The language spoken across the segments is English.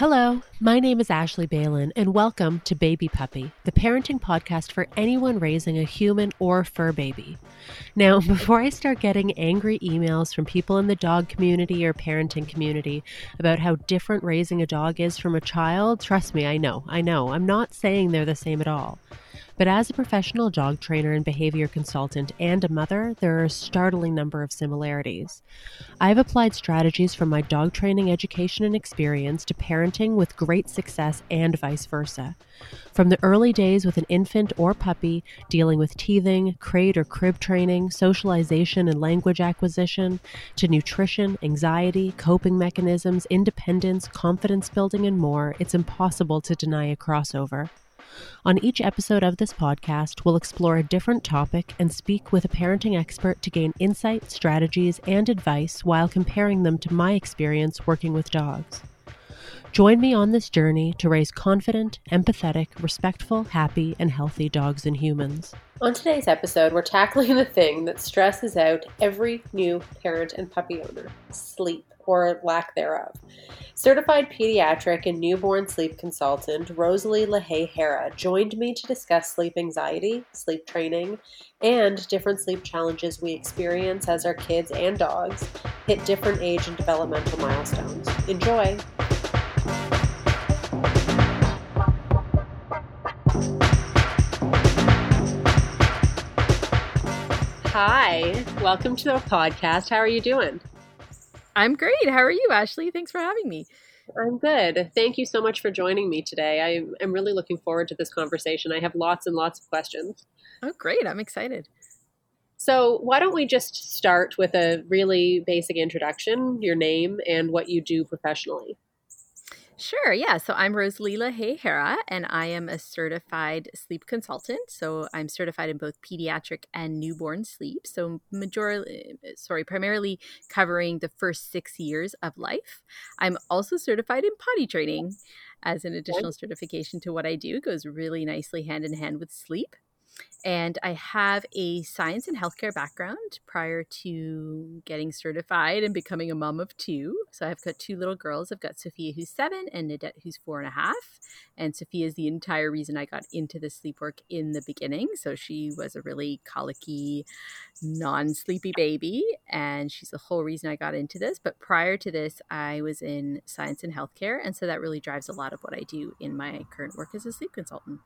Hello, my name is Ashley Balin, and welcome to Baby Puppy, the parenting podcast for anyone raising a human or fur baby. Now, before I start getting angry emails from people in the dog community or parenting community about how different raising a dog is from a child, trust me, I know, I know, I'm not saying they're the same at all. But as a professional dog trainer and behavior consultant and a mother, there are a startling number of similarities. I've applied strategies from my dog training education and experience to parenting with great success and vice versa. From the early days with an infant or puppy, dealing with teething, crate or crib training, socialization and language acquisition, to nutrition, anxiety, coping mechanisms, independence, confidence building, and more, it's impossible to deny a crossover. On each episode of this podcast, we'll explore a different topic and speak with a parenting expert to gain insight, strategies, and advice while comparing them to my experience working with dogs. Join me on this journey to raise confident, empathetic, respectful, happy, and healthy dogs and humans. On today's episode, we're tackling the thing that stresses out every new parent and puppy owner sleep or lack thereof. Certified pediatric and newborn sleep consultant Rosalie LaHaye Hara joined me to discuss sleep anxiety, sleep training, and different sleep challenges we experience as our kids and dogs hit different age and developmental milestones. Enjoy! Hi, welcome to the podcast. How are you doing? I'm great. How are you, Ashley? Thanks for having me. I'm good. Thank you so much for joining me today. I am really looking forward to this conversation. I have lots and lots of questions. Oh, great. I'm excited. So, why don't we just start with a really basic introduction, your name, and what you do professionally? Sure, yeah. So I'm Rosalie LaHaye Hera, and I am a certified sleep consultant. So I'm certified in both pediatric and newborn sleep. So majority, eh, sorry, primarily covering the first six years of life. I'm also certified in potty training as an additional certification to what I do. It goes really nicely hand in hand with sleep. And I have a science and healthcare background prior to getting certified and becoming a mom of two. So I've got two little girls. I've got Sophia, who's seven, and Nadette, who's four and a half. And Sophia is the entire reason I got into the sleep work in the beginning. So she was a really colicky, non sleepy baby. And she's the whole reason I got into this. But prior to this, I was in science and healthcare. And so that really drives a lot of what I do in my current work as a sleep consultant.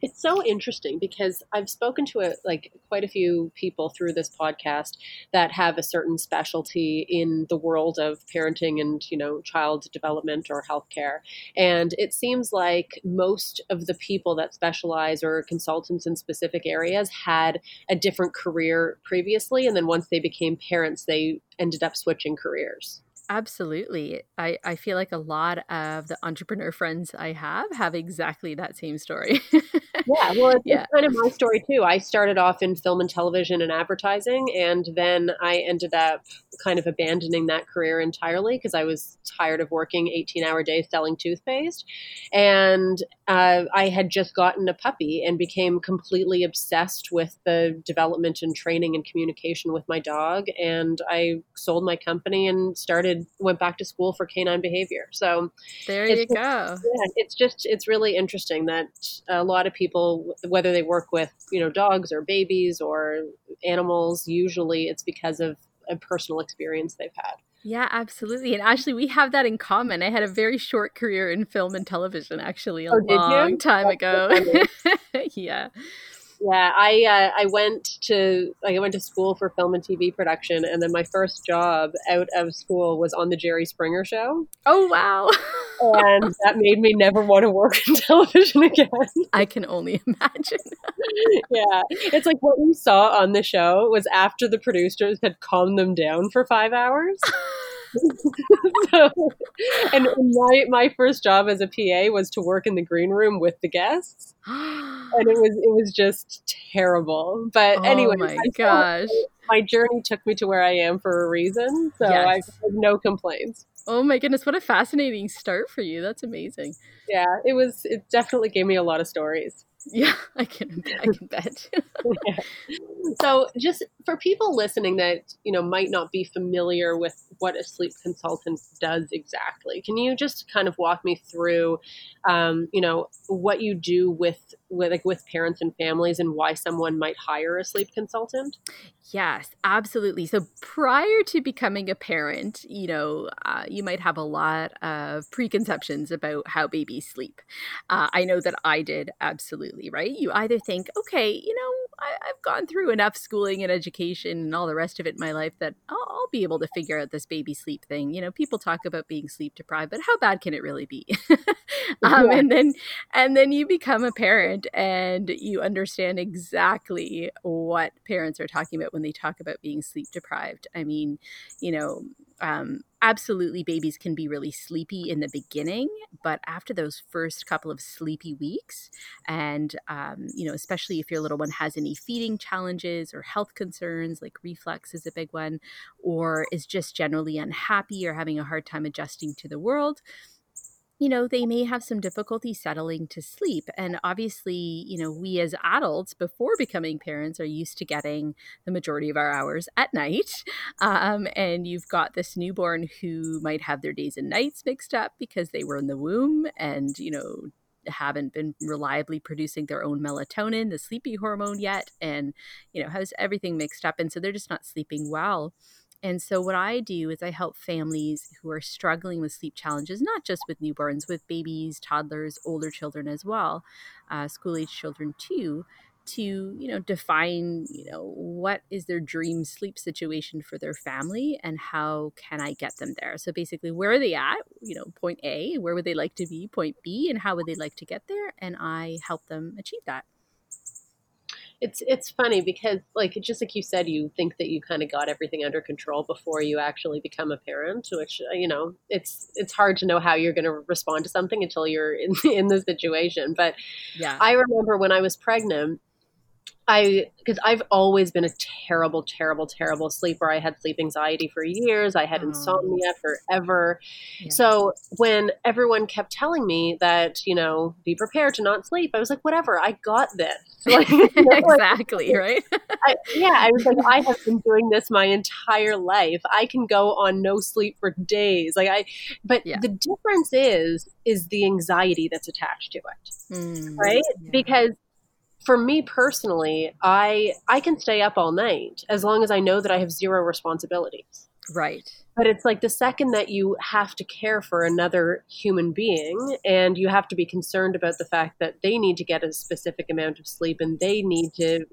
It's so interesting because I've spoken to a, like quite a few people through this podcast that have a certain specialty in the world of parenting and you know child development or healthcare, and it seems like most of the people that specialize or consultants in specific areas had a different career previously, and then once they became parents, they ended up switching careers. Absolutely. I, I feel like a lot of the entrepreneur friends I have have exactly that same story. yeah, well, it's, yeah. kind of my story too. I started off in film and television and advertising, and then I ended up kind of abandoning that career entirely because I was tired of working 18 hour days selling toothpaste. And uh, I had just gotten a puppy and became completely obsessed with the development and training and communication with my dog. And I sold my company and started went back to school for canine behavior. So there you go. Yeah, it's just it's really interesting that a lot of people, whether they work with you know dogs or babies or animals, usually it's because of a personal experience they've had. Yeah, absolutely. And actually, we have that in common. I had a very short career in film and television, actually, a oh, long time That's ago. yeah. Yeah, I uh, I went to like I went to school for film and TV production, and then my first job out of school was on the Jerry Springer Show. Oh wow! and that made me never want to work in television again. I can only imagine. yeah, it's like what you saw on the show was after the producers had calmed them down for five hours. so, and my my first job as a PA was to work in the green room with the guests, and it was it was just terrible. But oh anyway, my gosh, my journey took me to where I am for a reason, so yes. I have no complaints. Oh my goodness, what a fascinating start for you. That's amazing. Yeah, it was it definitely gave me a lot of stories. Yeah, I can. I can bet. yeah. So, just for people listening that you know might not be familiar with what a sleep consultant does exactly, can you just kind of walk me through, um, you know, what you do with with like with parents and families, and why someone might hire a sleep consultant? Yes, absolutely. So prior to becoming a parent, you know, uh, you might have a lot of preconceptions about how babies sleep. Uh, I know that I did absolutely, right? You either think, okay, you know, I, have gone through enough schooling and education and all the rest of it in my life that I'll, I'll, be able to figure out this baby sleep thing. You know, people talk about being sleep deprived, but how bad can it really be? um, yeah. And then, and then you become a parent and you understand exactly what parents are talking about when they talk about being sleep deprived. I mean, you know, um, absolutely babies can be really sleepy in the beginning but after those first couple of sleepy weeks and um, you know especially if your little one has any feeding challenges or health concerns like reflux is a big one or is just generally unhappy or having a hard time adjusting to the world you know, they may have some difficulty settling to sleep. And obviously, you know, we as adults before becoming parents are used to getting the majority of our hours at night. Um, and you've got this newborn who might have their days and nights mixed up because they were in the womb and, you know, haven't been reliably producing their own melatonin, the sleepy hormone yet, and, you know, has everything mixed up. And so they're just not sleeping well. And so, what I do is I help families who are struggling with sleep challenges, not just with newborns, with babies, toddlers, older children as well, uh, school age children too, to you know define you know what is their dream sleep situation for their family and how can i get them there? So basically where are they at? You know point a where would they like to be? Point b and how would they like to get there? And i help them achieve that it's it's funny because like just like you said you think that you kind of got everything under control before you actually become a parent which uh, you know it's it's hard to know how you're going to respond to something until you're in in the situation. But yeah. I remember when i was pregnant I because I've always been a terrible, terrible, terrible sleeper. I had sleep anxiety for years. I had oh. insomnia forever. Yeah. So when everyone kept telling me that you know be prepared to not sleep, I was like, whatever, I got this. Like, you know, exactly like, right. I, yeah, I was like, I have been doing this my entire life. I can go on no sleep for days. Like I, but yeah. the difference is is the anxiety that's attached to it, mm, right? Yeah. Because for me personally, I I can stay up all night as long as I know that I have zero responsibilities. Right. But it's like the second that you have to care for another human being and you have to be concerned about the fact that they need to get a specific amount of sleep and they need to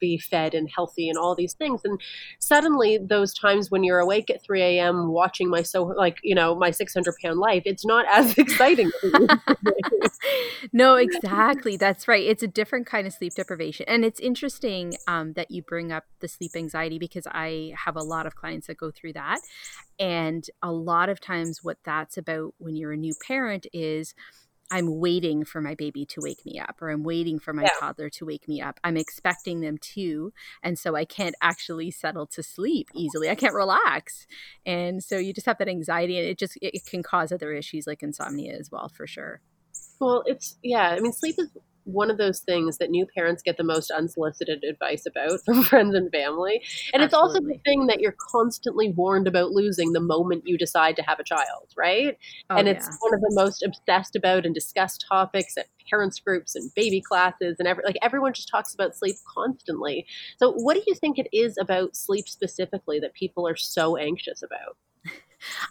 be fed and healthy and all these things. And suddenly, those times when you're awake at 3 a.m. watching my so, like, you know, my 600 pound life, it's not as exciting. no, exactly. That's right. It's a different kind of sleep deprivation. And it's interesting um, that you bring up the sleep anxiety because I have a lot of clients that go through that. And a lot of times, what that's about when you're a new parent is I'm waiting for my baby to wake me up, or I'm waiting for my yeah. toddler to wake me up. I'm expecting them to. And so I can't actually settle to sleep easily. I can't relax. And so you just have that anxiety, and it just it can cause other issues like insomnia as well, for sure. Well, it's, yeah, I mean, sleep is one of those things that new parents get the most unsolicited advice about from friends and family. And Absolutely. it's also the thing that you're constantly warned about losing the moment you decide to have a child, right? Oh, and it's yeah. one of the most obsessed about and discussed topics at parents groups and baby classes and every, like everyone just talks about sleep constantly. So what do you think it is about sleep specifically that people are so anxious about?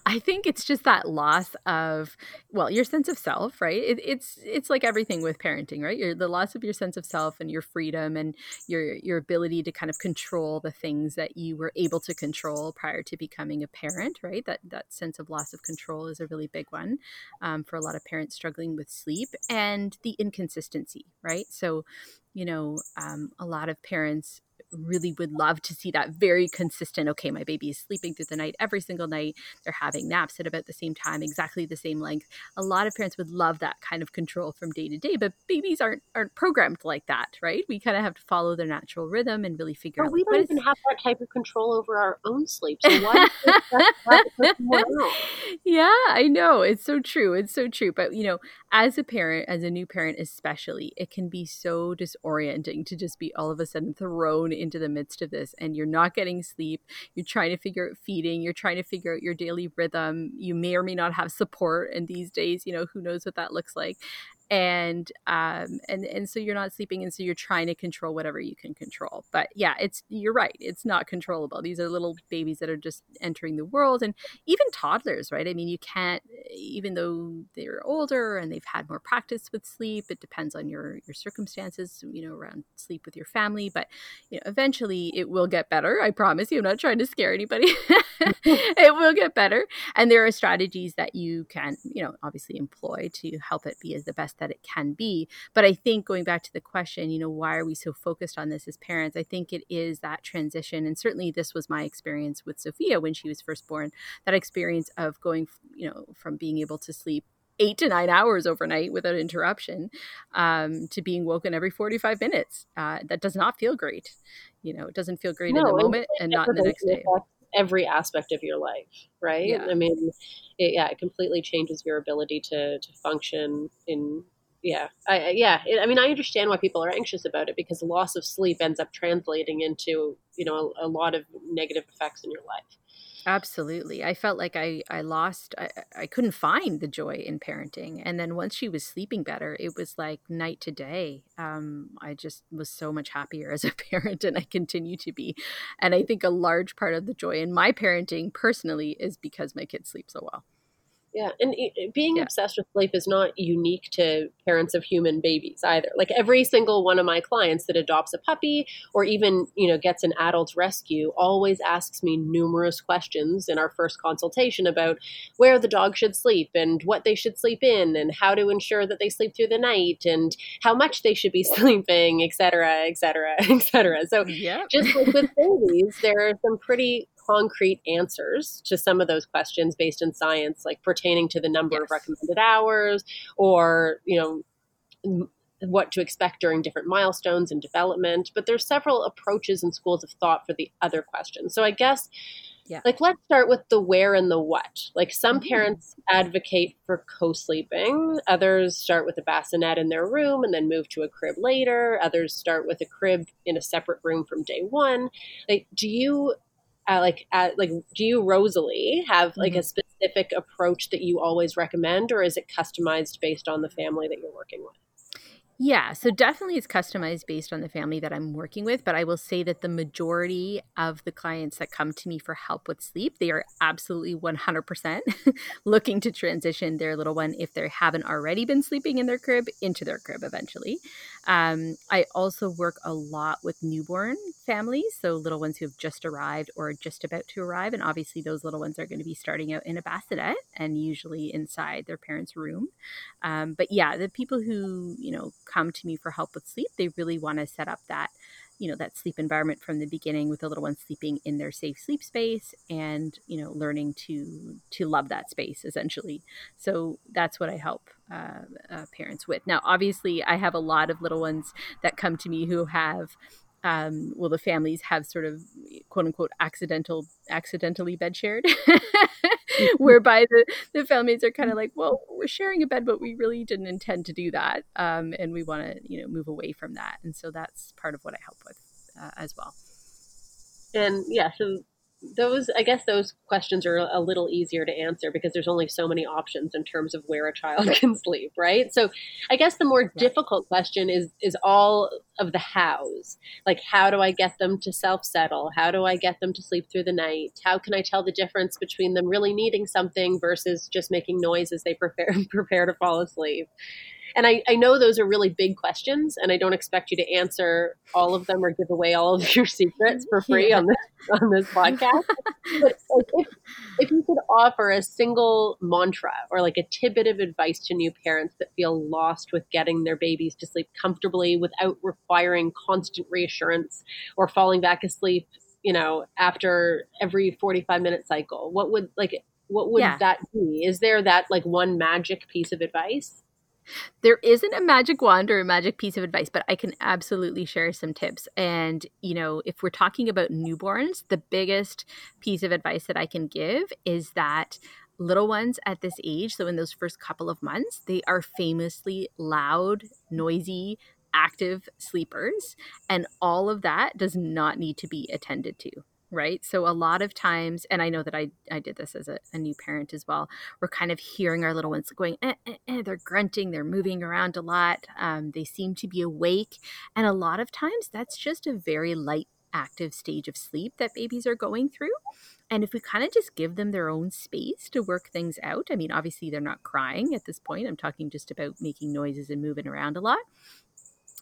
I think it's just that loss of well, your sense of self, right? It, it's it's like everything with parenting, right? You're the loss of your sense of self and your freedom and your your ability to kind of control the things that you were able to control prior to becoming a parent, right? That that sense of loss of control is a really big one um, for a lot of parents struggling with sleep and the inconsistency, right? So, you know, um, a lot of parents really would love to see that very consistent okay my baby is sleeping through the night every single night. They're having naps at about the same time exactly the same length. A lot of parents would love that kind of control from day to day but babies aren't aren't programmed like that right? We kind of have to follow their natural rhythm and really figure but out we don't even have that type of control over our own sleep so why yeah i know it's so true it's so true but you know as a parent as a new parent especially it can be so disorienting to just be all of a sudden thrown into the midst of this and you're not getting sleep you're trying to figure out feeding you're trying to figure out your daily rhythm you may or may not have support and these days you know who knows what that looks like and um and and so you're not sleeping and so you're trying to control whatever you can control. But yeah it's you're right it's not controllable. These are little babies that are just entering the world and even toddlers right? I mean you can't even though they're older and they've had more practice with sleep it depends on your your circumstances you know around sleep with your family but you know eventually it will get better i promise you i'm not trying to scare anybody. It will get better and there are strategies that you can you know obviously employ to help it be as the best that it can be. But I think going back to the question, you know, why are we so focused on this as parents? I think it is that transition. And certainly this was my experience with Sophia when she was first born, that experience of going, you know, from being able to sleep eight to nine hours overnight without interruption um, to being woken every 45 minutes. Uh, that does not feel great. You know, it doesn't feel great no, in the moment and not in the next day every aspect of your life, right? Yeah. I mean, it, yeah, it completely changes your ability to to function in. Yeah, I, yeah. It, I mean, I understand why people are anxious about it because loss of sleep ends up translating into you know a, a lot of negative effects in your life. Absolutely. I felt like I, I lost, I, I couldn't find the joy in parenting. And then once she was sleeping better, it was like night to day. Um, I just was so much happier as a parent, and I continue to be. And I think a large part of the joy in my parenting personally is because my kids sleep so well. Yeah, and being yeah. obsessed with sleep is not unique to parents of human babies either. Like every single one of my clients that adopts a puppy or even, you know, gets an adult rescue always asks me numerous questions in our first consultation about where the dog should sleep and what they should sleep in and how to ensure that they sleep through the night and how much they should be sleeping, et cetera, et cetera, et cetera. So yeah. just like with babies, there are some pretty concrete answers to some of those questions based in science, like pertaining to the number yes. of recommended hours or, you know, what to expect during different milestones in development. But there's several approaches and schools of thought for the other questions. So I guess yeah. Like, let's start with the where and the what. Like, some mm-hmm. parents advocate for co sleeping, others start with a bassinet in their room and then move to a crib later. Others start with a crib in a separate room from day one. Like, do you uh, like like do you rosalie have like mm-hmm. a specific approach that you always recommend or is it customized based on the family that you're working with yeah, so definitely it's customized based on the family that I'm working with, but I will say that the majority of the clients that come to me for help with sleep, they are absolutely 100% looking to transition their little one if they haven't already been sleeping in their crib into their crib eventually. Um, I also work a lot with newborn families, so little ones who have just arrived or just about to arrive. And obviously, those little ones are going to be starting out in a bassinet and usually inside their parents' room. Um, but yeah, the people who, you know, come to me for help with sleep, they really want to set up that you know that sleep environment from the beginning with the little ones sleeping in their safe sleep space and you know learning to to love that space essentially. So that's what i help uh, uh, parents with. Now obviously i have a lot of little ones that come to me who have um, well, the families have sort of quote unquote accidental, accidentally bed shared, whereby the, the families are kind of like, well, we're sharing a bed, but we really didn't intend to do that. Um, and we want to, you know, move away from that. And so that's part of what I help with uh, as well. And yeah, so those i guess those questions are a little easier to answer because there's only so many options in terms of where a child can sleep right? So i guess the more difficult question is is all of the hows. Like how do i get them to self settle how do i get them to sleep through the night? How can i tell the difference between them really needing something versus just making noise as they prepare prepare to fall asleep And I, I know those are really big questions, and I don't expect you to answer all of them or give away all of your secrets for free yeah. on this on this podcast. but like, if if you could offer a single mantra or like a tidbit of advice to new parents that feel lost with getting their babies to sleep comfortably without requiring constant reassurance or falling back asleep you know after every 45 minute cycle what would like what would yeah. that be is there that like one magic piece of advice there isn't a magic wand or a magic piece of advice, but I can absolutely share some tips. And, you know, if we're talking about newborns, the biggest piece of advice that I can give is that little ones at this age, so in those first couple of months, they are famously loud, noisy, active sleepers. And all of that does not need to be attended to right? So a lot of times and i know that i, I did this as a, a new parent as well we're kind of hearing our little ones going eh, eh, eh, they're grunting they're moving around a lot um, they seem to be awake and a lot of times that's just a very light active stage of sleep that babies are going through and if we kind of just give them their own space to work things out i mean obviously they're not crying at this point i'm talking just about making noises and moving around a lot.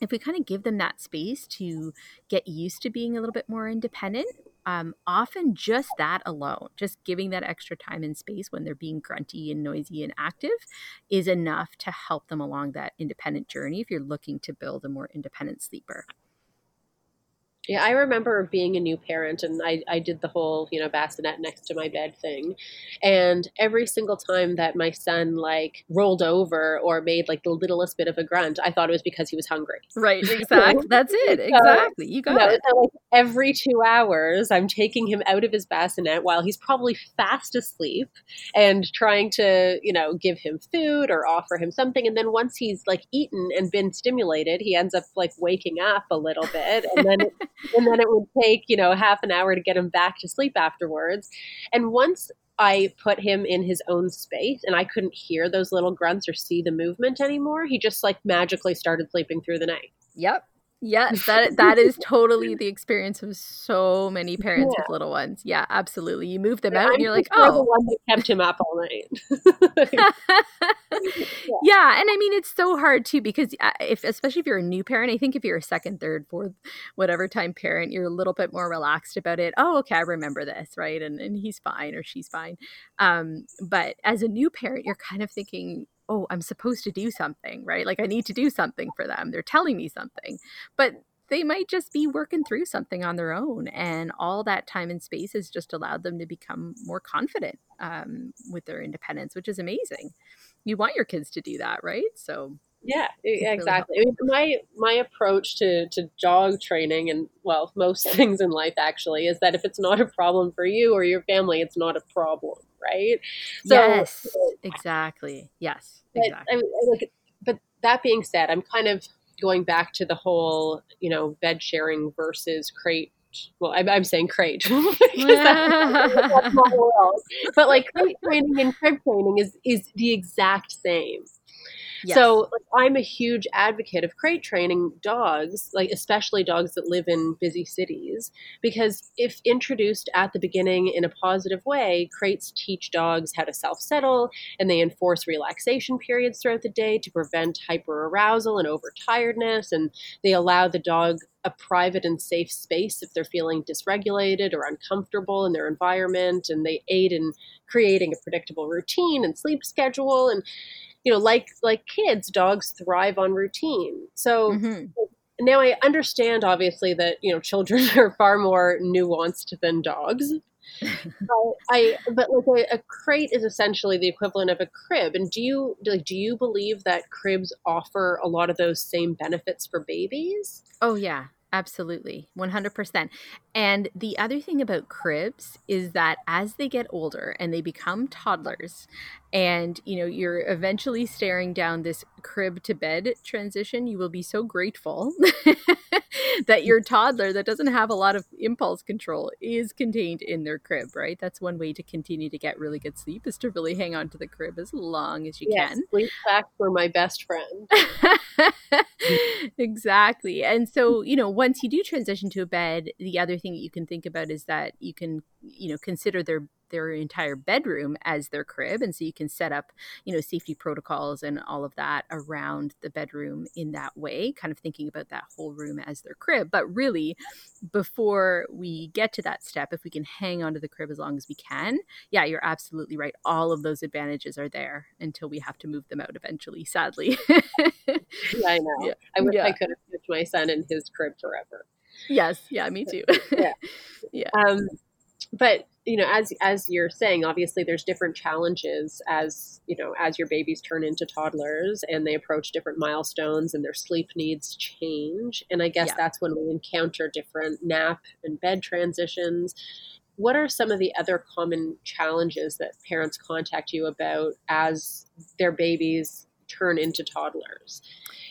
If we kind of give them that space to get used to being a little bit more independent, um, often just that alone, just giving that extra time and space when they're being grunty and noisy and active, is enough to help them along that independent journey if you're looking to build a more independent sleeper. Yeah, I remember being a new parent and I, I did the whole, you know, bassinet next to my bed thing. And every single time that my son like rolled over or made like the littlest bit of a grunt, I thought it was because he was hungry. Right, exactly. That's it. Exactly. You got it. So like every two hours, I'm taking him out of his bassinet while he's probably fast asleep and trying to, you know, give him food or offer him something. And then once he's like eaten and been stimulated, he ends up like waking up a little bit. And then and then it would take, you know, half an hour to get him back to sleep afterwards. And once I put him in his own space and I couldn't hear those little grunts or see the movement anymore, he just like magically started sleeping through the night. Yep. Yes, that that is totally the experience of so many parents yeah. with little ones. Yeah, absolutely. You move them yeah, out, I'm and you're like, oh, the one that kept him up all night. yeah. yeah. and I mean it's so hard too because uh, if especially if you're a new parent, I think if you're a second, third, fourth, whatever time parent, you're a little bit more relaxed about it. Oh, okay, I remember this, right? And and he's fine or she's fine. Um, but as a new parent, you're kind of thinking, oh, I'm supposed to do something, right? Like I need to do something for them. They're telling me something. But they might just be working through something on their own. And all that time and space has just allowed them to become more confident um, with their independence, which is amazing. You want your kids to do that, right? So yeah, exactly. Really my my approach to to dog training and well, most things in life actually is that if it's not a problem for you or your family, it's not a problem right? So, yes, exactly. Yes, but, exactly. I, like, but that being said, I'm kind of going back to the whole, you know, bed sharing versus crate well, I'm, I'm, saying crate because that's, that's my world. But like crate training and crib training is is the exact same. Yes. So like, I'm a huge advocate of crate training dogs, like especially dogs that live in busy cities, because if introduced at the beginning in a positive way, crates teach dogs how to self settle and they enforce relaxation periods throughout the day to prevent hyperarousal and overtiredness, and they allow the dog a private and safe space if they're feeling dysregulated or uncomfortable in their environment and they aid in creating a predictable routine and sleep schedule and you know, like like kids, dogs thrive on routine. So mm-hmm. now I understand, obviously, that you know children are far more nuanced than dogs. but I, but like a, a, crate is essentially the equivalent of a crib. And do you like do you believe that cribs offer a lot of those same benefits for babies? Oh yeah, Absolutely, 100%. And the other thing about cribs is that as they get older and they become toddlers, and you know, you're eventually staring down this crib to bed transition, you will be so grateful that your toddler that doesn't have a lot of impulse control is contained in their crib, right? That's one way to continue to get really good sleep is to really hang on to the crib as long as you yes, can. Sleep sacks were my best friend. exactly. And so, you know, once you do transition to a bed, the other thing that you can think about is that you can you know consider their their entire bedroom as their crib and so you can set up you know safety protocols and all of that around the bedroom in that way kind of thinking about that whole room as their crib. But really before we get to that step if we can hang onto the crib as long as we can yeah you're absolutely right. All of those advantages are there until we have to move them out eventually sadly. Yeah i know. Yeah. i wish yeah. i could have put my son in his crib forever. Yes. Yeah me too. Yeah. Yeah. Um but you know as as you're saying obviously there's different challenges as you know as your babies turn into toddlers and they approach different milestones and their sleep needs change and i guess yeah. that's when we encounter different nap and bed transitions what are some of the other common challenges that parents contact you about as their babies turn into toddlers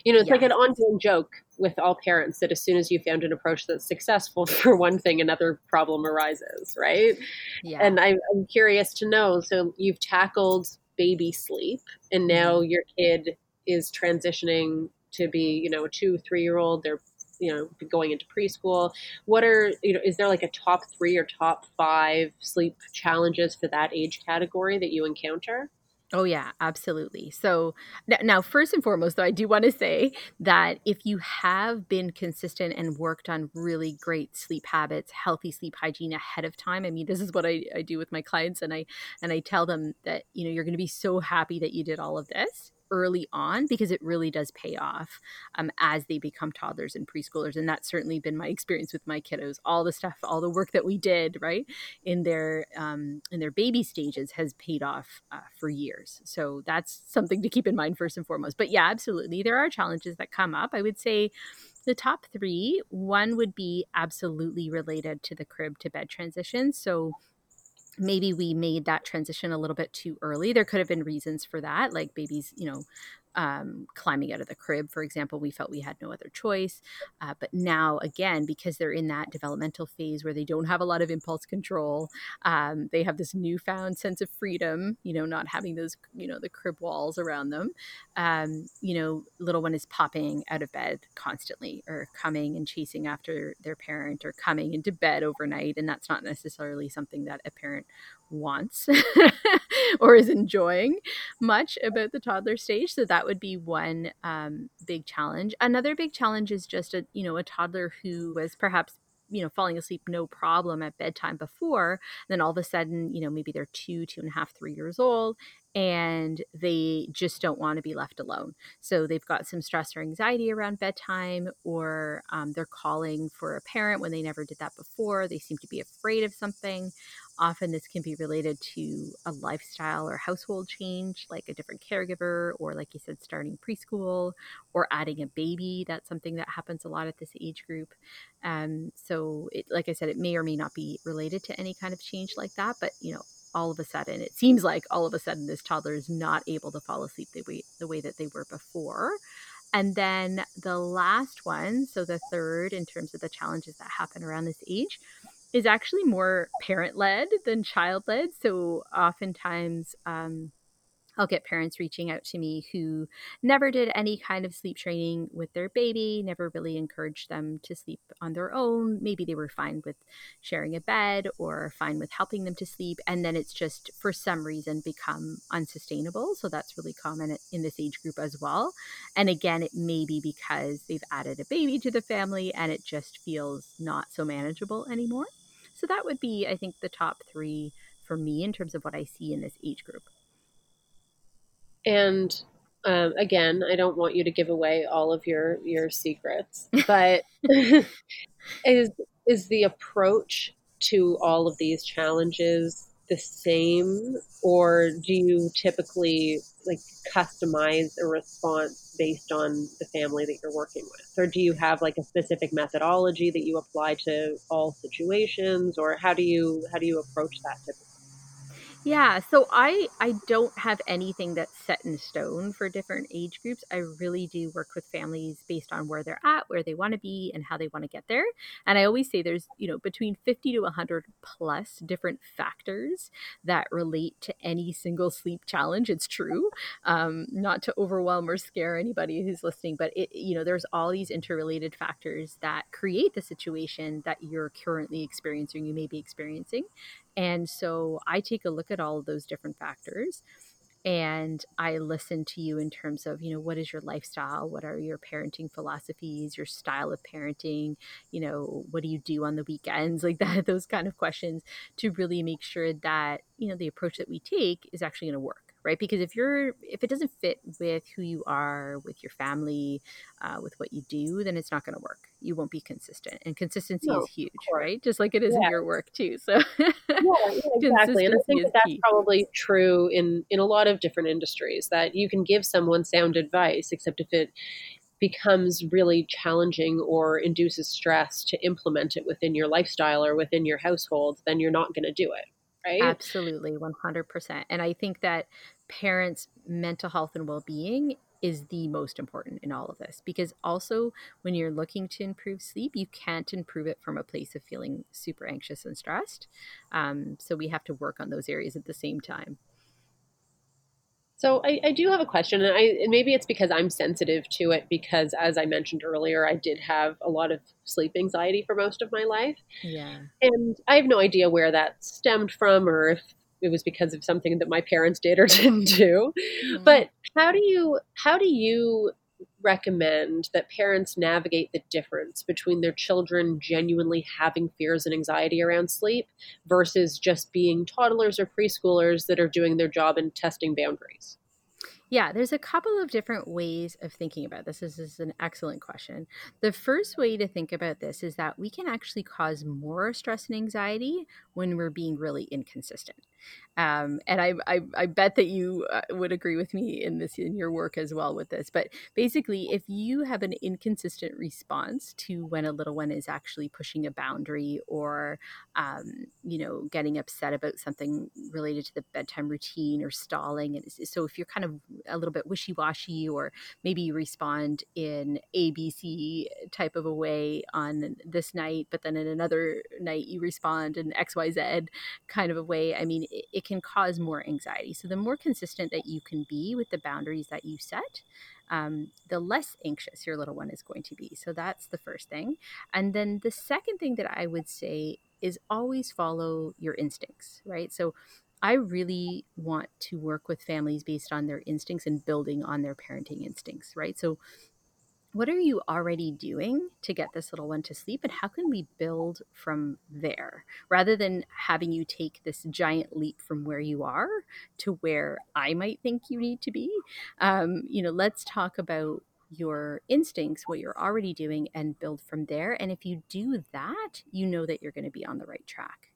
you know it's yeah. like an ongoing joke with all parents that as soon as you found an approach that's successful for one thing, another problem arises, right? Yeah. And I, I'm curious to know. So you've tackled baby sleep, and now mm-hmm. your kid is transitioning to be, you know, a two, three year old. They're you know going into preschool what are you know is there like a top three or top five sleep challenges for that age category that you encounter Oh, yeah, absolutely. So, now, first and foremost, though, I do want to say that if you have been consistent and worked on really great sleep habits, healthy sleep hygiene ahead of time, I mean, this is what I, I do with my clients, and I and I tell them that you know you're going to be so happy that you did all of this early on because it really does pay off um, as they become toddlers and preschoolers. And that's certainly been my experience with my kiddos. All the stuff, all the work that we did right in their um, in their baby stages has paid off uh, for years. So that's something to keep in mind first and foremost. But yeah, absolutely, there are challenges that come up. I would say the top three one would be absolutely related to the crib to bed transition. So maybe we made that transition a little bit too early. There could have been reasons for that, like babies, you know, um, climbing out of the crib, for example, we felt we had no other choice. Uh, but now, again, because they're in that developmental phase where they don't have a lot of impulse control, um, they have this newfound sense of freedom, you know, not having those, you know, the crib walls around them. Um, you know, little one is popping out of bed constantly or coming and chasing after their parent or coming into bed overnight. And that's not necessarily something that a parent wants or is enjoying much about the toddler stage. So that would be one um, big challenge. Another big challenge is just a you know a toddler who was perhaps you know falling asleep no problem at bedtime before then all of a sudden you know maybe they're two two and a half three years old and they just don't want to be left alone. So they've got some stress or anxiety around bedtime, or um, they're calling for a parent when they never did that before. They seem to be afraid of something. Often, this can be related to a lifestyle or household change, like a different caregiver, or like you said, starting preschool or adding a baby. That's something that happens a lot at this age group. Um, so, it, like I said, it may or may not be related to any kind of change like that, but you know, all of a sudden it seems like all of a sudden this toddler is not able to fall asleep the way the way that they were before and then the last one so the third in terms of the challenges that happen around this age is actually more parent led than child led so oftentimes um, I'll get parents reaching out to me who never did any kind of sleep training with their baby, never really encouraged them to sleep on their own. Maybe they were fine with sharing a bed or fine with helping them to sleep. And then it's just for some reason become unsustainable. So that's really common in this age group as well. And again, it may be because they've added a baby to the family and it just feels not so manageable anymore. So that would be, I think, the top three for me in terms of what I see in this age group. And um, again, I don't want you to give away all of your your secrets, but is is the approach to all of these challenges the same, or do you typically like customize a response based on the family that you're working with, or do you have like a specific methodology that you apply to all situations, or how do you how do you approach that typically? Yeah, so I I don't have anything that's set in stone for different age groups. I really do work with families based on where they're at, where they want to be, and how they want to get there. And I always say there's, you know, between 50 to 100 plus different factors that relate to any single sleep challenge. It's true. Um, not to overwhelm or scare anybody who's listening, but it, you know, there's all these interrelated factors that create the situation that you're currently experiencing, you may be experiencing And so I take a look at all of those different factors and I listen to you in terms of, you know, what is your lifestyle? What are your parenting philosophies, your style of parenting? You know, what do you do on the weekends? Like that, those kind of questions to really make sure that, you know, the approach that we take is actually going to work right? Because if you're if it doesn't fit with who you are with your family uh, with what you do then it's not going to work. You won't be consistent and consistency no, is huge right? Just like it is yeah. in your work too so yeah, exactly and i think that that's key. probably true in in a lot of different industries that you can give someone sound advice except if it becomes really challenging or induces stress to implement it within your lifestyle or within your household then you're not going to do it right? Absolutely 100% and i think that parents' mental health and well being is the most important in all of this because also when you're looking to improve sleep you can't improve it from a place of feeling super anxious and stressed. Um, so we have to work on those areas at the same time. So I, I, do have a question, and, I, and maybe it's because I'm sensitive to it because, as I mentioned earlier, I did have a lot of sleep anxiety for most of my life. Yeah, and I have no idea where that stemmed from, or if it was because of something that my parents did or didn't do. Mm-hmm. But how do you how do you recommend that parents navigate the difference between their children genuinely having fears and anxiety around sleep versus just being toddlers or preschoolers that are doing their job and testing boundaries? Yeah, there's a couple of different ways of thinking about this. This is an excellent question. The first way to think about this is that we can actually cause more stress and anxiety when we're being really inconsistent. Um, and I, I, I, bet that you uh, would agree with me in this in your work as well with this. But basically, if you have an inconsistent response to when a little one is actually pushing a boundary or, um, you know, getting upset about something related to the bedtime routine or stalling, and so if you're kind of a little bit wishy washy, or maybe you respond in ABC type of a way on this night, but then in another night you respond in X Y Z kind of a way. I mean it, it can cause more anxiety. So the more consistent that you can be with the boundaries that you set, um, the less anxious your little one is going to be. So that's the first thing. And then the second thing that I would say is always follow your instincts, right? So I really want to work with families based on their instincts and building on their parenting instincts, right? So what are you already doing to get this little one to sleep and how can we build from there? Rather than having you take this giant leap from where you are to where i might think you need to be um, you know let's talk about your instincts what you're already doing and build from there. And if you do that you know that you're going to be on the right track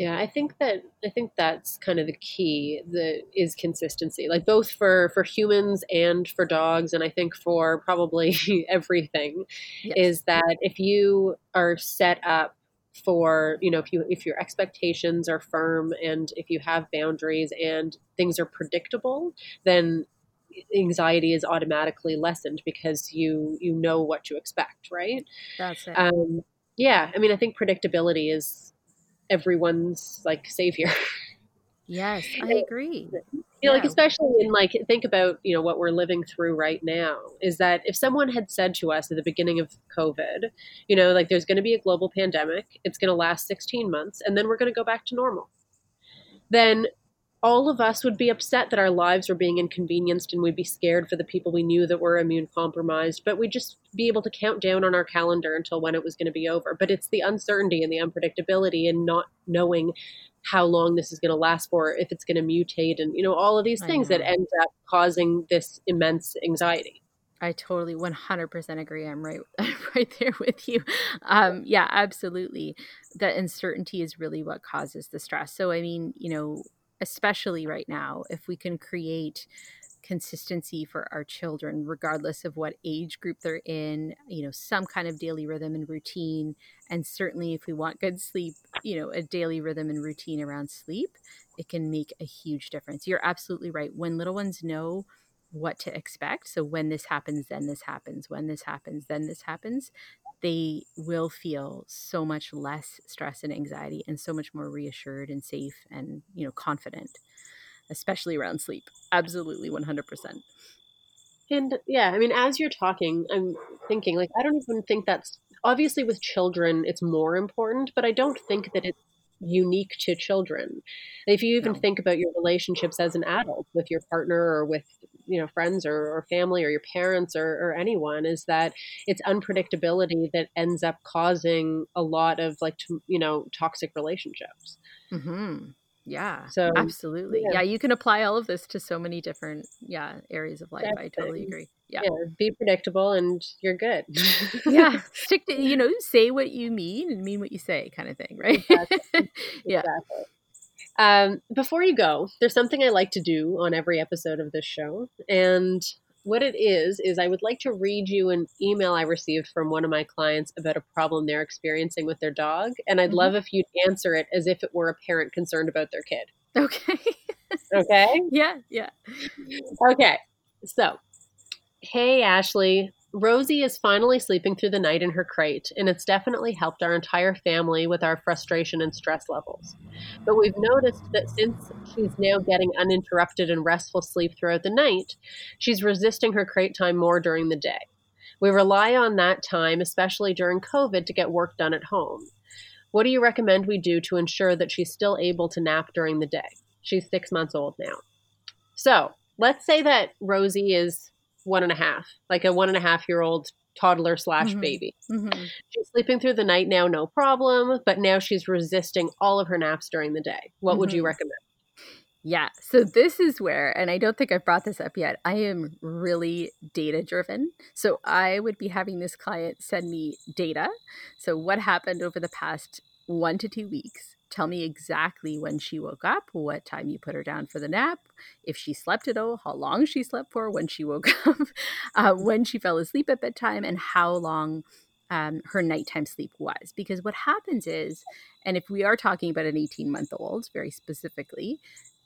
yeah, I think that I think that's kind of the key. The is consistency, like both for for humans and for dogs, and I think for probably everything, yes. is that if you are set up for you know if you if your expectations are firm and if you have boundaries and things are predictable, then anxiety is automatically lessened because you you know what to expect, right? That's it. Um, yeah, I mean, I think predictability is everyone's like savior. Yes, I agree. You know, yeah. like especially in like think about you know what we're living through right now is that if someone had said to us at the beginning of COVID, you know, like there's going to be a global pandemic, it's going to last 16 months, and then we're going to go back to normal, then all of us would be upset that our lives were being inconvenienced and we'd be scared for the people we knew that were immune compromised but we'd just be able to count down on our calendar until when it was going to be over but it's the uncertainty and the unpredictability and not knowing how long this is going to last for if it's going to mutate and you know all of these things that end up causing this immense anxiety I totally 100% agree. I'm right right there with you. Um, yeah, absolutely. The uncertainty is really what causes the stress. So I mean, you know, especially right now, if we can create consistency for our children regardless of what age group they're in you know some kind of daily rhythm and routine and certainly if we want good sleep you know a daily rhythm and routine around sleep it can make a huge difference. You're absolutely right. When little ones know what to expect so when this happens then this happens when this happens then this happens they will feel so much less stress and anxiety and so much more reassured and safe and you know confident especially around sleep absolutely 100% and yeah i mean as you're talking i'm thinking like i don't even think that's obviously with children it's more important but i don't think that it's unique to children. If you even no. think about your relationships as an adult with your partner or with you know friends or, or family or your parents or, or, anyone is that it's unpredictability that ends up causing a lot of like you know toxic relationships mm-hmm. yeah so absolutely yeah. yeah. you can apply all of this to so many different yeah areas of life i totally agree yeah. yeah. be predictable and you're good yeah stick to you know say what you mean and mean what you say kind of thing right exactly. yeah exactly. Um, before you go, there's something I like to do on every episode of this show. And what it is, is I would like to read you an email I received from one of my clients about a problem they're experiencing with their dog. And I'd mm-hmm. love if you'd answer it as if it were a parent concerned about their kid. Okay. okay. Yeah. Yeah. Okay. So, hey, Ashley, Rosie is finally sleeping through the night in her crate, and it's definitely helped our entire family with our frustration and stress levels. But we've noticed that since she's now getting uninterrupted and restful sleep throughout the night, she's resisting her crate time more during the day. We rely on that time, especially during COVID, to get work done at home. What do you recommend we do to ensure that she's still able to nap during the day? She's six months old now. So let's say that Rosie is one and a half, like a one and a half year old toddler slash mm-hmm. baby. Mm-hmm. She's sleeping through the night now, no problem, but now she's resisting all of her naps during the day. What mm-hmm. would you mm-hmm. recommend? Yeah. So this is where, and I don't think I've brought this up yet, I am really data driven. So I would be having this client send me data. So what happened over the past one to two weeks tell me exactly when she woke up, what time you put her down for the nap, if she slept at all, how long she slept for, when she woke up, uh, when she fell asleep at bedtime, and how long um, her nighttime sleep was. Because what happens is, and if we are talking about an 18 month old very specifically,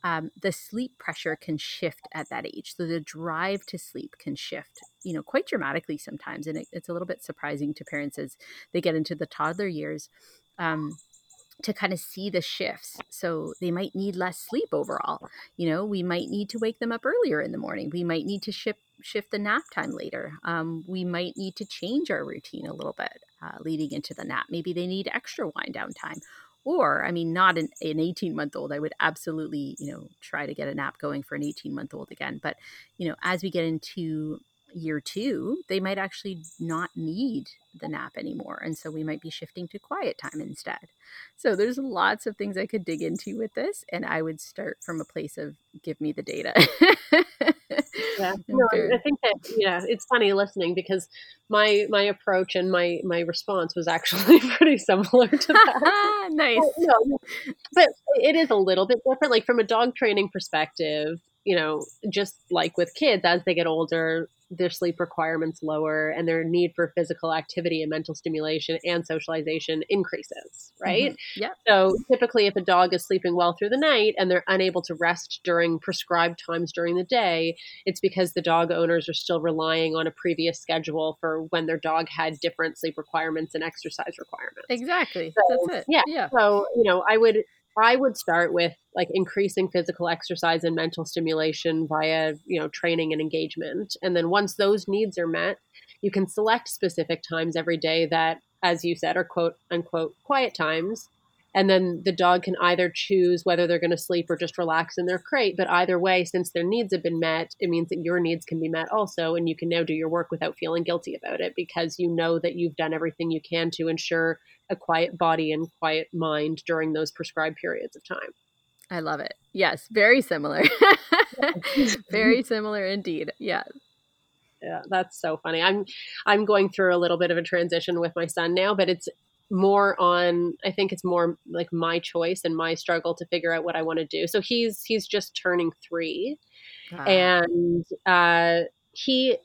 um, the sleep pressure can shift at that age. So the drive to sleep can shift, you know, quite dramatically sometimes. And it, it's a little bit surprising to parents as they get into the toddler years. Um, to kind of see the shifts. So they might need less sleep overall. You know, we might need to wake them up earlier in the morning. We might need to shift shift the nap time later. Um, we might need to change our routine a little bit uh, leading into the nap. Maybe they need extra wind down time. Or, I mean, not an, an 18 month old. I would absolutely, you know, try to get a nap going for an 18 month old again. But, you know, as we get into year two, they might actually not need the nap anymore. And so we might be shifting to quiet time instead. So there's lots of things I could dig into with this. And I would start from a place of give me the data. yeah. No, I think that, yeah, it's funny listening because my, my approach and my, my response was actually pretty similar to that. nice. But, no, but it is a little bit different. Like from a dog training perspective, you know, just like with kids, as they get older, their sleep requirements lower and their need for physical activity and mental stimulation and socialization increases, right? Mm-hmm. Yeah. So typically, if a dog is sleeping well through the night and they're unable to rest during prescribed times during the day, it's because the dog owners are still relying on a previous schedule for when their dog had different sleep requirements and exercise requirements. Exactly. So, That's it. Yeah. yeah. So, you know, I would I would start with like increasing physical exercise and mental stimulation via, you know, training and engagement. And then once those needs are met, you can select specific times every day that, as you said, are quote unquote quiet times and then the dog can either choose whether they're going to sleep or just relax in their crate. But either way, since their needs have been met, it means that your needs can be met also. And you can now do your work without feeling guilty about it because you know that you've done everything you can to ensure a quiet body and quiet mind during those prescribed periods of time. I love it. Yes, very similar. very similar indeed. Yeah. Yeah, that's so funny. I'm I'm going through a little bit of a transition with my son now, but it's more on i think it's more like my choice and my struggle to figure out what i want to do so he's he's just turning three and uh he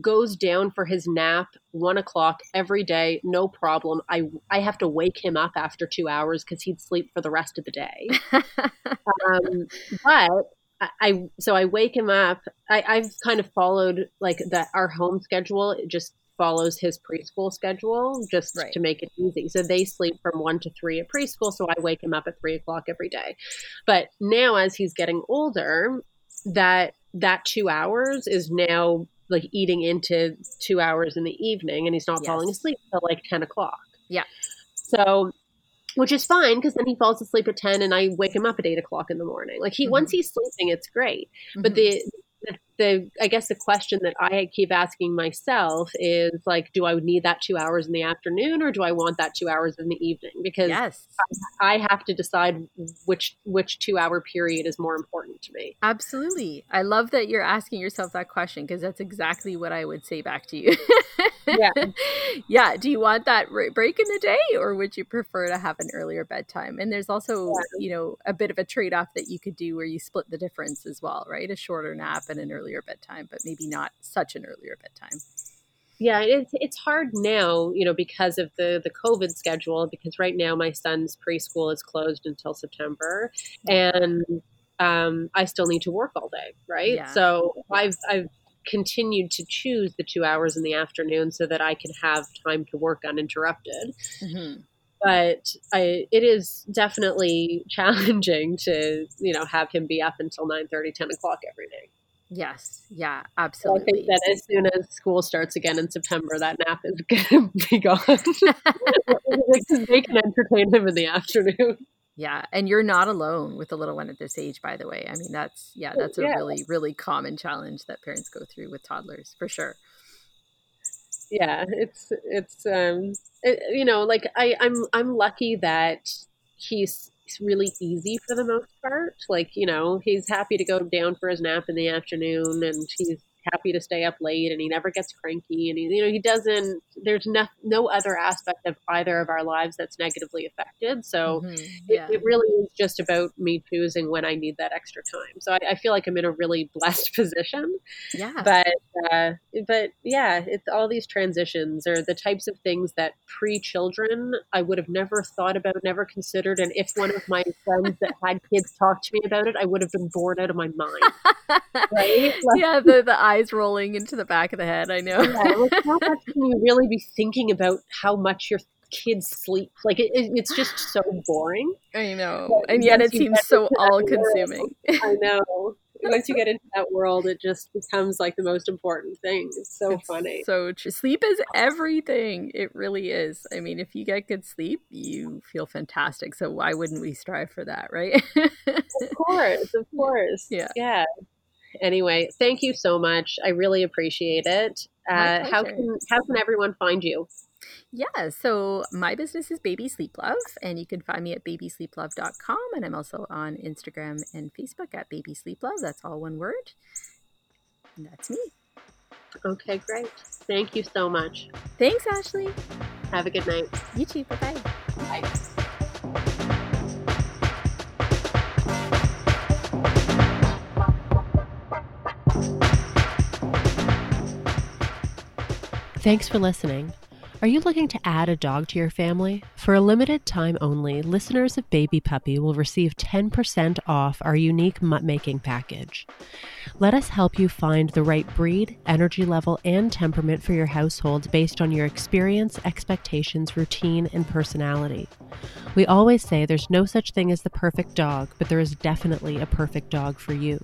goes down for his nap one o'clock every day no problem i i have to wake him up after two hours because he'd sleep for the rest of the day um, but I, so I wake him up. I, I've kind of followed like that our home schedule. It just follows his preschool schedule just right. to make it easy. So they sleep from one to three at preschool. So I wake him up at three o'clock every day. But now, as he's getting older, that that two hours is now like eating into two hours in the evening, and he's not yes. falling asleep until like ten o'clock. Yeah. So which is fine because then he falls asleep at 10 and I wake him up at 8 o'clock in the morning. Like he, mm-hmm. once he's sleeping, it's great. Mm-hmm. But the, the I guess the question that I keep asking myself is like, do I need that two hours in the afternoon or do I want that two hours in the evening? Because yes. I, have to decide which which two hour period is more important to me. Absolutely, I love that you're asking yourself that question because that's exactly what I would say back to you. yeah, yeah. Do you want that break in the day or would you prefer to have an earlier bedtime? And there's also yeah. you know a bit of a trade off that you could do where you split the difference as well, right? A shorter nap and an earlier bedtime, but maybe not such an earlier bedtime. Yeah, it's it's hard now, you know, because of the the COVID schedule. Because right now my son's preschool is closed until September, and um, I still need to work all day, right? Yeah. So I've I've continued to choose the two hours in the afternoon so that I can have time to work uninterrupted. Mm-hmm but I, it is definitely challenging to you know have him be up until 9 30 10 o'clock every day Yes. Yeah, absolutely. So I think that as soon as school starts again in September, that nap is going to be gone. because they can entertain him in the afternoon. Yeah, and you're not alone with the little one at this age, by the way. I mean, that's yeah, that's a yeah. really really common challenge that parents go through with toddlers, for sure. Yeah, it's it's um, it, you know, like I I'm I'm lucky that he's really easy for the most part. Like, you know, he's happy to go down for his nap in the afternoon and he's happy to stay up late and he never gets cranky and he you know he doesn't there's no, no other aspect of either of our lives that's negatively affected. So mm-hmm. yeah. it, it, really is just about me choosing when i need that extra time. So i, I feel like i'm in a really blessed position. Yeah. But uh, but yeah it's all these transitions or the types of things that pre-children i would have never thought about never considered. And if one of my friends that had kids talked to me about it i would have been bored out of my mind. Right? Like, yeah the, the eyes rolling into the back of the head. I know. yeah, like how much can you really be thinking about how much your kids sleep? Like it, it, it's just so boring. I know, but and yet it seems so all consuming. I know. Once you get into that world, it just becomes like the most important thing. It's so it's funny. So true. Sleep is everything. It really is. I mean, if you get good sleep, you feel fantastic. So why wouldn't we strive for that, right? of course, of course. Yeah. Yeah anyway, thank you so much. I really appreciate it. Uh, how can how can everyone find you? Yeah, so my business is Baby Sleep Love, and you can find me at babysleeplove.com. And I'm also on Instagram and Facebook at Baby Sleep Love. That's all one word. And that's me. Okay, great. Thank you so much. Thanks, Ashley. Have a good night. You too. Bye-bye. Bye. Thanks for listening. Are you looking to add a dog to your family? For a limited time only, listeners of Baby Puppy will receive 10% off our unique mutt making package. Let us help you find the right breed, energy level, and temperament for your household based on your experience, expectations, routine, and personality. We always say there's no such thing as the perfect dog, but there is definitely a perfect dog for you.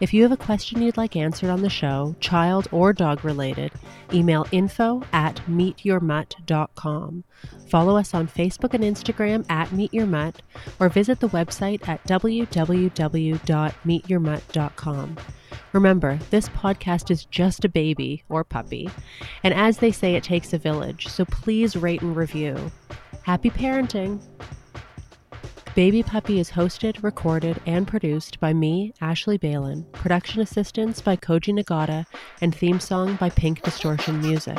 If you have a question you'd like answered on the show, child or dog related, email info at meetyourmutt.com. Follow us on Facebook and Instagram at meetyourmutt, or visit the website at www.meetyourmutt.com. Remember, this podcast is just a baby or puppy, and as they say, it takes a village, so please rate and review. Happy parenting! Baby Puppy is hosted, recorded, and produced by me, Ashley Balin, production assistance by Koji Nagata, and theme song by Pink Distortion Music.